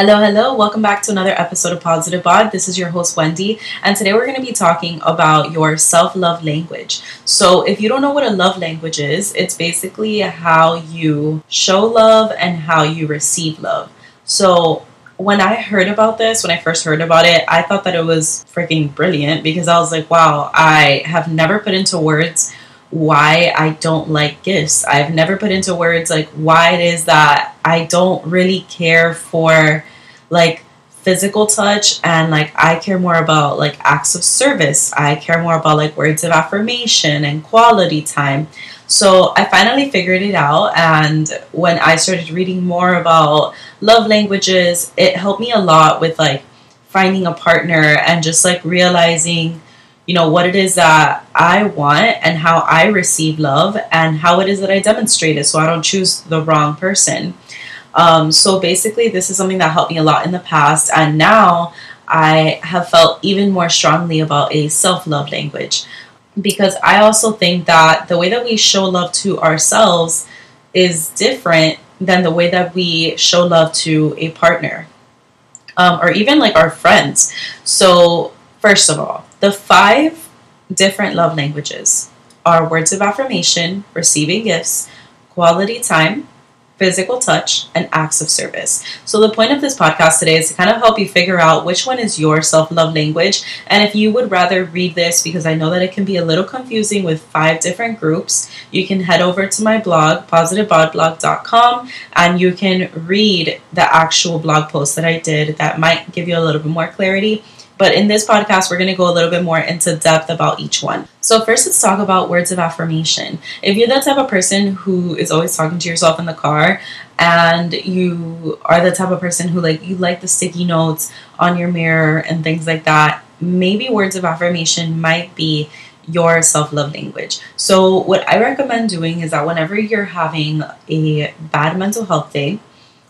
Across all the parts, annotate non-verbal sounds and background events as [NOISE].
Hello, hello. Welcome back to another episode of Positive Bod. This is your host, Wendy, and today we're going to be talking about your self love language. So, if you don't know what a love language is, it's basically how you show love and how you receive love. So, when I heard about this, when I first heard about it, I thought that it was freaking brilliant because I was like, wow, I have never put into words why I don't like gifts. I've never put into words like why it is that I don't really care for like physical touch and like I care more about like acts of service. I care more about like words of affirmation and quality time. So I finally figured it out and when I started reading more about love languages, it helped me a lot with like finding a partner and just like realizing you know what it is that I want and how I receive love and how it is that I demonstrate it so I don't choose the wrong person. Um, so basically, this is something that helped me a lot in the past, and now I have felt even more strongly about a self love language because I also think that the way that we show love to ourselves is different than the way that we show love to a partner um, or even like our friends. So, first of all, the five different love languages are words of affirmation, receiving gifts, quality time, physical touch, and acts of service. So, the point of this podcast today is to kind of help you figure out which one is your self love language. And if you would rather read this, because I know that it can be a little confusing with five different groups, you can head over to my blog, positivebodblog.com, and you can read the actual blog post that I did that might give you a little bit more clarity but in this podcast, we're going to go a little bit more into depth about each one. So, first, let's talk about words of affirmation. If you're the type of person who is always talking to yourself in the car, and you are the type of person who like you like the sticky notes on your mirror and things like that, maybe words of affirmation might be your self love language. So, what I recommend doing is that whenever you're having a bad mental health day,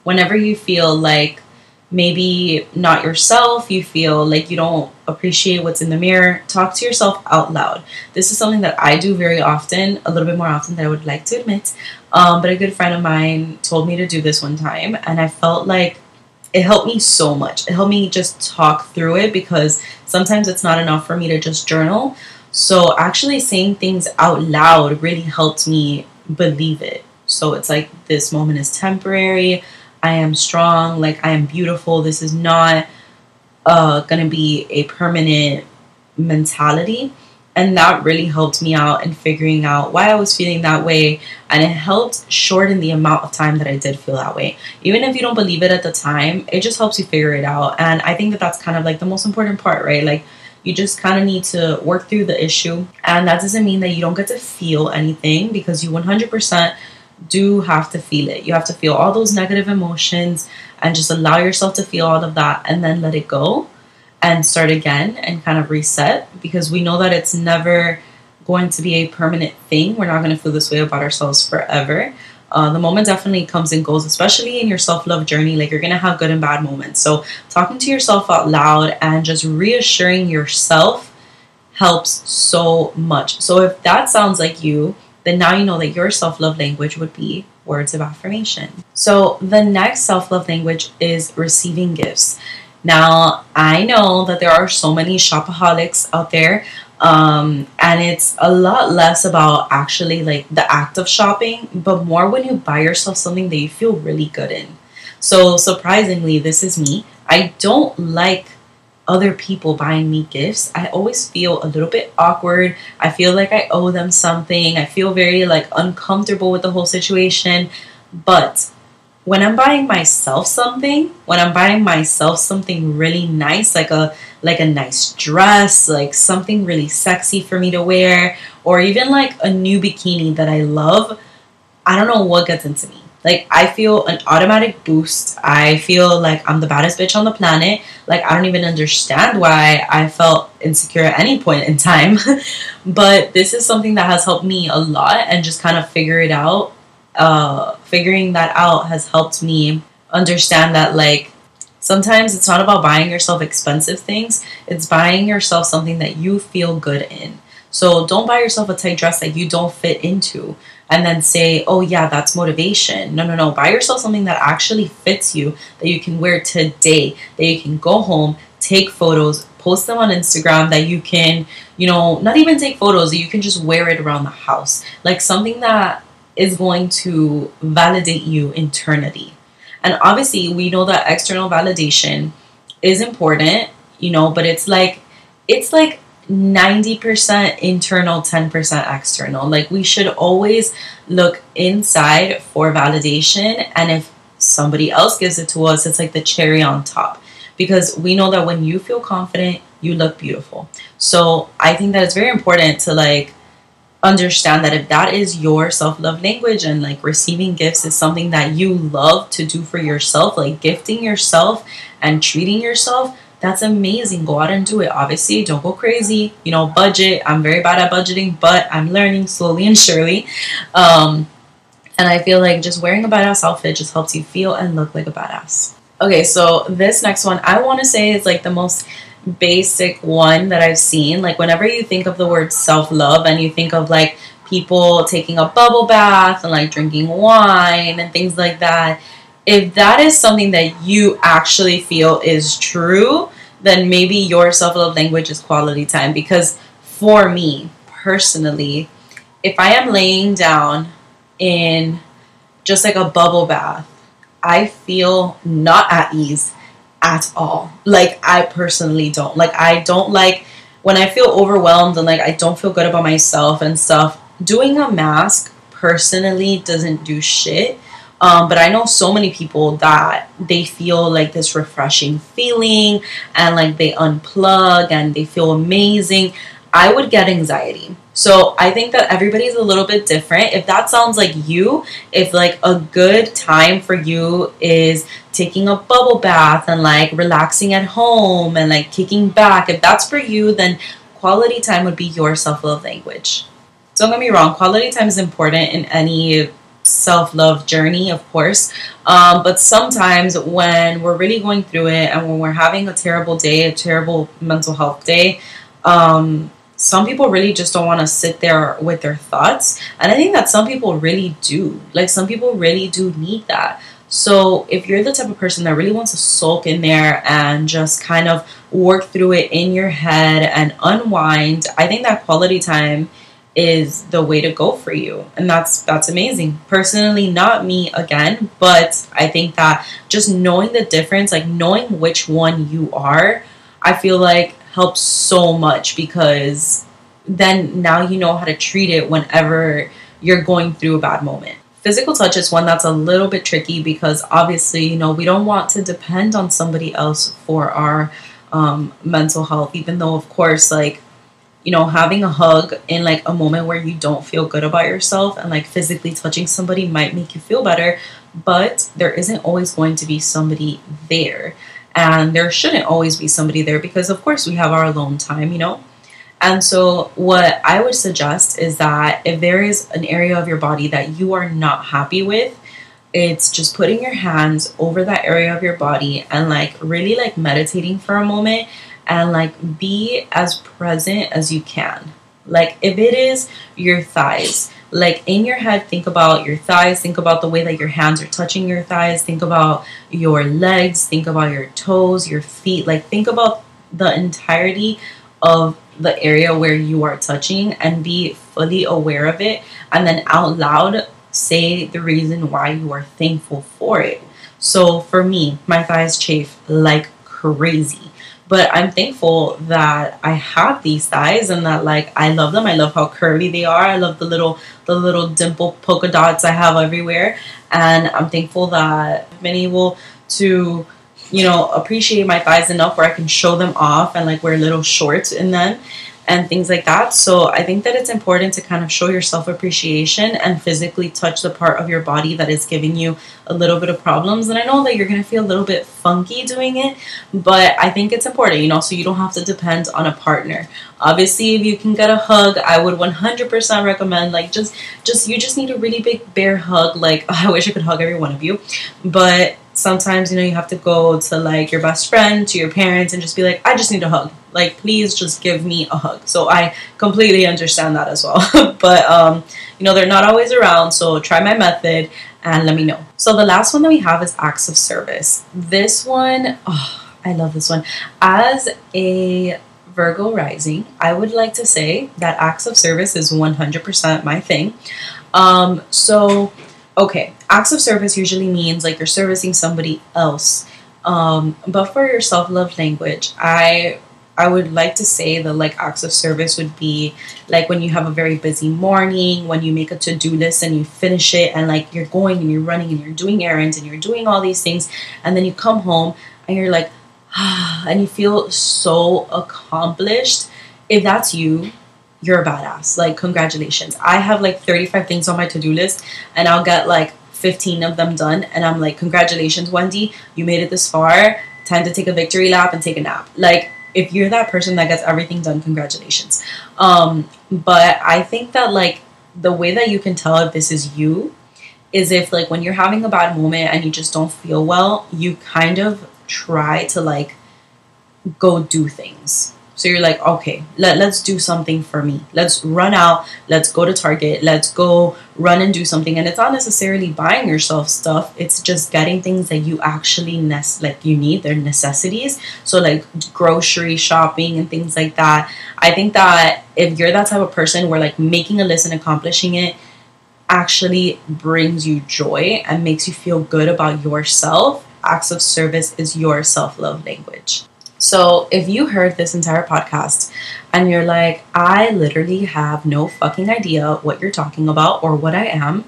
whenever you feel like maybe not yourself, you feel like you don't appreciate what's in the mirror, talk to yourself out loud. This is something that I do very often, a little bit more often than I would like to admit. Um, but a good friend of mine told me to do this one time, and I felt like it helped me so much. It helped me just talk through it because sometimes it's not enough for me to just journal. So actually saying things out loud really helped me believe it. So it's like this moment is temporary. I am strong, like I am beautiful. This is not uh, gonna be a permanent mentality. And that really helped me out in figuring out why I was feeling that way. And it helped shorten the amount of time that I did feel that way. Even if you don't believe it at the time, it just helps you figure it out. And I think that that's kind of like the most important part, right? Like, you just kind of need to work through the issue. And that doesn't mean that you don't get to feel anything because you 100% do have to feel it. You have to feel all those negative emotions and just allow yourself to feel all of that and then let it go and start again and kind of reset because we know that it's never going to be a permanent thing. We're not going to feel this way about ourselves forever. Uh, the moment definitely comes and goes, especially in your self love journey. Like you're going to have good and bad moments. So, talking to yourself out loud and just reassuring yourself helps so much. So, if that sounds like you, then now you know that your self love language would be words of affirmation. So, the next self love language is receiving gifts. Now, I know that there are so many shopaholics out there, um, and it's a lot less about actually like the act of shopping, but more when you buy yourself something that you feel really good in. So, surprisingly, this is me. I don't like other people buying me gifts, I always feel a little bit awkward. I feel like I owe them something. I feel very like uncomfortable with the whole situation. But when I'm buying myself something, when I'm buying myself something really nice, like a like a nice dress, like something really sexy for me to wear, or even like a new bikini that I love, I don't know what gets into me. Like I feel an automatic boost. I feel like I'm the baddest bitch on the planet. Like I don't even understand why I felt insecure at any point in time. [LAUGHS] but this is something that has helped me a lot and just kind of figure it out. Uh figuring that out has helped me understand that like sometimes it's not about buying yourself expensive things. It's buying yourself something that you feel good in. So don't buy yourself a tight dress that you don't fit into and then say, oh, yeah, that's motivation. No, no, no. Buy yourself something that actually fits you, that you can wear today, that you can go home, take photos, post them on Instagram, that you can, you know, not even take photos, you can just wear it around the house. Like something that is going to validate you internally. And obviously, we know that external validation is important, you know, but it's like, it's like 90% internal, 10% external. Like we should always look inside for validation. And if somebody else gives it to us, it's like the cherry on top. Because we know that when you feel confident, you look beautiful. So I think that it's very important to like understand that if that is your self-love language and like receiving gifts is something that you love to do for yourself like gifting yourself and treating yourself that's amazing. Go out and do it. Obviously, don't go crazy. You know, budget. I'm very bad at budgeting, but I'm learning slowly and surely. Um, and I feel like just wearing a badass outfit just helps you feel and look like a badass. Okay, so this next one, I want to say is like the most basic one that I've seen. Like, whenever you think of the word self love and you think of like people taking a bubble bath and like drinking wine and things like that, if that is something that you actually feel is true, then maybe your self love language is quality time. Because for me personally, if I am laying down in just like a bubble bath, I feel not at ease at all. Like, I personally don't. Like, I don't like when I feel overwhelmed and like I don't feel good about myself and stuff. Doing a mask personally doesn't do shit um, but I know so many people that they feel like this refreshing feeling and like they unplug and they feel amazing. I would get anxiety. So I think that everybody's a little bit different. If that sounds like you, if like a good time for you is taking a bubble bath and like relaxing at home and like kicking back, if that's for you, then quality time would be your self love language. Don't get me wrong, quality time is important in any self love journey, of course. Um, but sometimes when we're really going through it and when we're having a terrible day, a terrible mental health day, um, some people really just don't want to sit there with their thoughts. And I think that some people really do. Like, some people really do need that. So, if you're the type of person that really wants to sulk in there and just kind of work through it in your head and unwind, I think that quality time is the way to go for you. And that's that's amazing. Personally not me again but i think that just knowing the difference like knowing which one you are i feel like helps so much because then now you know how to treat it whenever you're going through a bad moment. Physical touch is one that's a little bit tricky because obviously you know we don't want to depend on somebody else for our um, mental health even though of course like you know, having a hug in like a moment where you don't feel good about yourself and like physically touching somebody might make you feel better, but there isn't always going to be somebody there. And there shouldn't always be somebody there because, of course, we have our alone time, you know? And so, what I would suggest is that if there is an area of your body that you are not happy with, it's just putting your hands over that area of your body and like really like meditating for a moment and like be as present as you can. Like if it is your thighs, like in your head, think about your thighs, think about the way that your hands are touching your thighs, think about your legs, think about your toes, your feet, like think about the entirety of the area where you are touching and be fully aware of it. And then out loud say the reason why you are thankful for it. So for me, my thighs chafe like crazy but I'm thankful that I have these thighs and that like I love them. I love how curvy they are. I love the little the little dimple polka dots I have everywhere, and I'm thankful that I've been able to you know appreciate my thighs enough where I can show them off and like wear little shorts in them and things like that. So I think that it's important to kind of show your self appreciation and physically touch the part of your body that is giving you a little bit of problems. And I know that you're going to feel a little bit funky doing it, but I think it's important, you know, so you don't have to depend on a partner. Obviously, if you can get a hug, I would 100% recommend like just just you just need a really big bear hug. Like [LAUGHS] I wish I could hug every one of you, but sometimes you know you have to go to like your best friend to your parents and just be like i just need a hug. Like please just give me a hug. So i completely understand that as well. [LAUGHS] But um you know they're not always around so try my method and let me know. So the last one that we have is acts of service. This one oh, i love this one. As a virgo rising i would like to say that acts of service is 100% my thing. Um so okay, acts of service usually means like you're servicing somebody else. Um, but for your self love language, I I would like to say that like acts of service would be like when you have a very busy morning, when you make a to do list and you finish it, and like you're going and you're running and you're doing errands and you're doing all these things, and then you come home and you're like, ah, [SIGHS] and you feel so accomplished. If that's you, you're a badass. Like, congratulations. I have like 35 things on my to do list, and I'll get like 15 of them done. And I'm like, congratulations, Wendy. You made it this far. Time to take a victory lap and take a nap. Like, if you're that person that gets everything done, congratulations. Um, but I think that like the way that you can tell if this is you is if like when you're having a bad moment and you just don't feel well, you kind of try to like go do things so you're like, okay, let, let's do something for me. Let's run out. Let's go to Target. Let's go run and do something. And it's not necessarily buying yourself stuff. It's just getting things that you actually nest like you need. They're necessities. So like grocery shopping and things like that. I think that if you're that type of person where like making a list and accomplishing it actually brings you joy and makes you feel good about yourself, acts of service is your self love language. So if you heard this entire podcast and you're like, I literally have no fucking idea what you're talking about or what I am,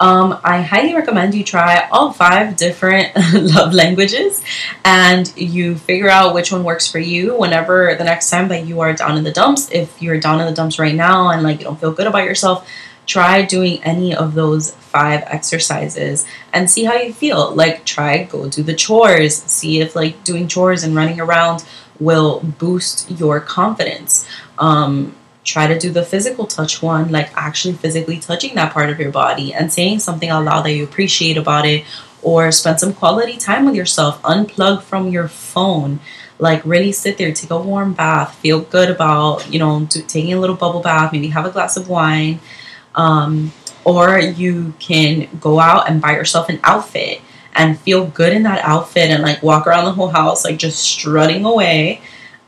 um, I highly recommend you try all five different [LAUGHS] love languages and you figure out which one works for you whenever the next time that you are down in the dumps. If you're down in the dumps right now and like you don't feel good about yourself, try doing any of those five exercises and see how you feel. Like, try go do the chores, see if like doing chores and running around will boost your confidence. Um, try to do the physical touch one, like actually physically touching that part of your body and saying something out loud that you appreciate about it, or spend some quality time with yourself, unplug from your phone. Like really sit there, take a warm bath, feel good about you know do, taking a little bubble bath, maybe have a glass of wine, um, or you can go out and buy yourself an outfit and feel good in that outfit and like walk around the whole house like just strutting away.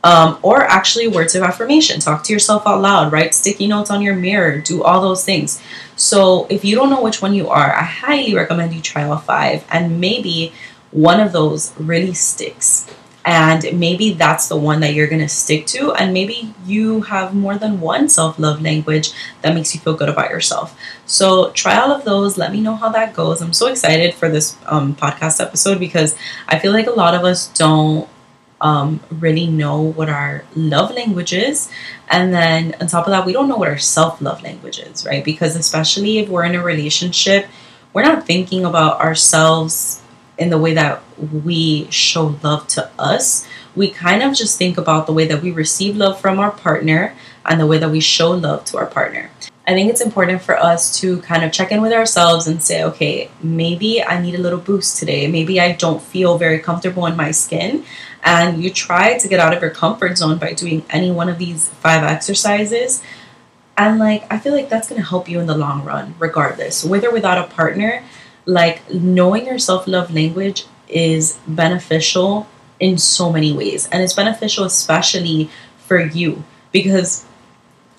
Um, or actually words of affirmation. Talk to yourself out loud, write sticky notes on your mirror, do all those things. So if you don't know which one you are, I highly recommend you try all five and maybe one of those really sticks and maybe that's the one that you're going to stick to. And maybe you have more than one self-love language that makes you feel good about yourself. So try all of those. Let me know how that goes. I'm so excited for this um, podcast episode because i feel like a lot of us don't um, really know what our love language is. And then on top of that we don't know what our self-love language is right? Because especially if we're in a relationship we're not thinking about ourselves in the way that we show love to us, we kind of just think about the way that we receive love from our partner and the way that we show love to our partner. I think it's important for us to kind of check in with ourselves and say, okay, maybe I need a little boost today. Maybe I don't feel very comfortable in my skin. And you try to get out of your comfort zone by doing any one of these five exercises. And like, I feel like that's going to help you in the long run, regardless, with or without a partner like knowing your self love language is beneficial in so many ways. And it's beneficial especially for you because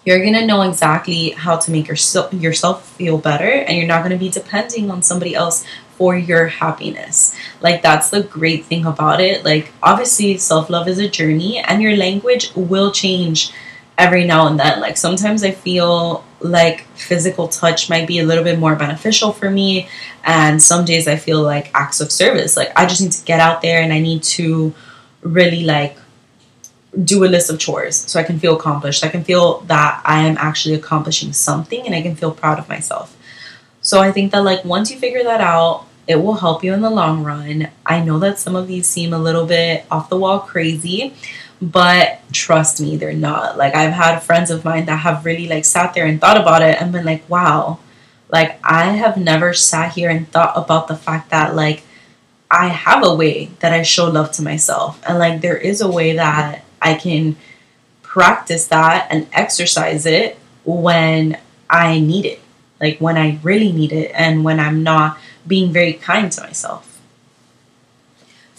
you're going to know exactly how to make yourself yourself feel better and you're not going to be depending on somebody else for your happiness. Like that's the great thing about it. Like obviously self-love is a journey and your language will change every now and then. Like sometimes I feel like physical touch might be a little bit more beneficial for me. And some days I feel like acts of service. Like I just need to get out there and I need to really like do a list of chores so I can feel accomplished. I can feel that I am actually accomplishing something and I can feel proud of myself. So I think that like once you figure that out, it will help you in the long run. I know that some of these seem a little bit off the wall crazy, but trust me they're not like i've had friends of mine that have really like sat there and thought about it and been like wow like i have never sat here and thought about the fact that like I have a way that I show love to myself. And like there is a way that I can practice that and exercise it when I need it. Like when I really need it and when I'm not being very kind to myself.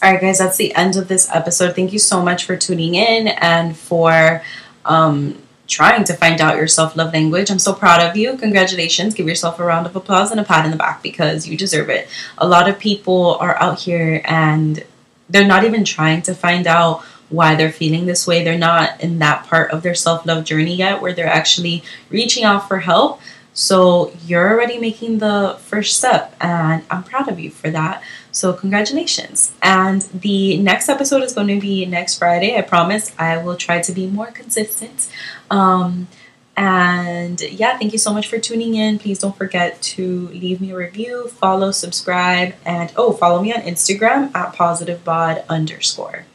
All right, guys, that's the end of this episode. Thank you so much for tuning in and for um, trying to find out your self love language. I'm so proud of you. Congratulations. Give yourself a round of applause and a pat in the back because you deserve it. A lot of people are out here and they're not even trying to find out why they're feeling this way. They're not in that part of their self love journey yet where they're actually reaching out for help. So you're already making the first step, and I'm proud of you for that. So, congratulations. And the next episode is going to be next Friday. I promise I will try to be more consistent. Um, and yeah, thank you so much for tuning in. Please don't forget to leave me a review, follow, subscribe, and oh, follow me on Instagram at positivebod underscore.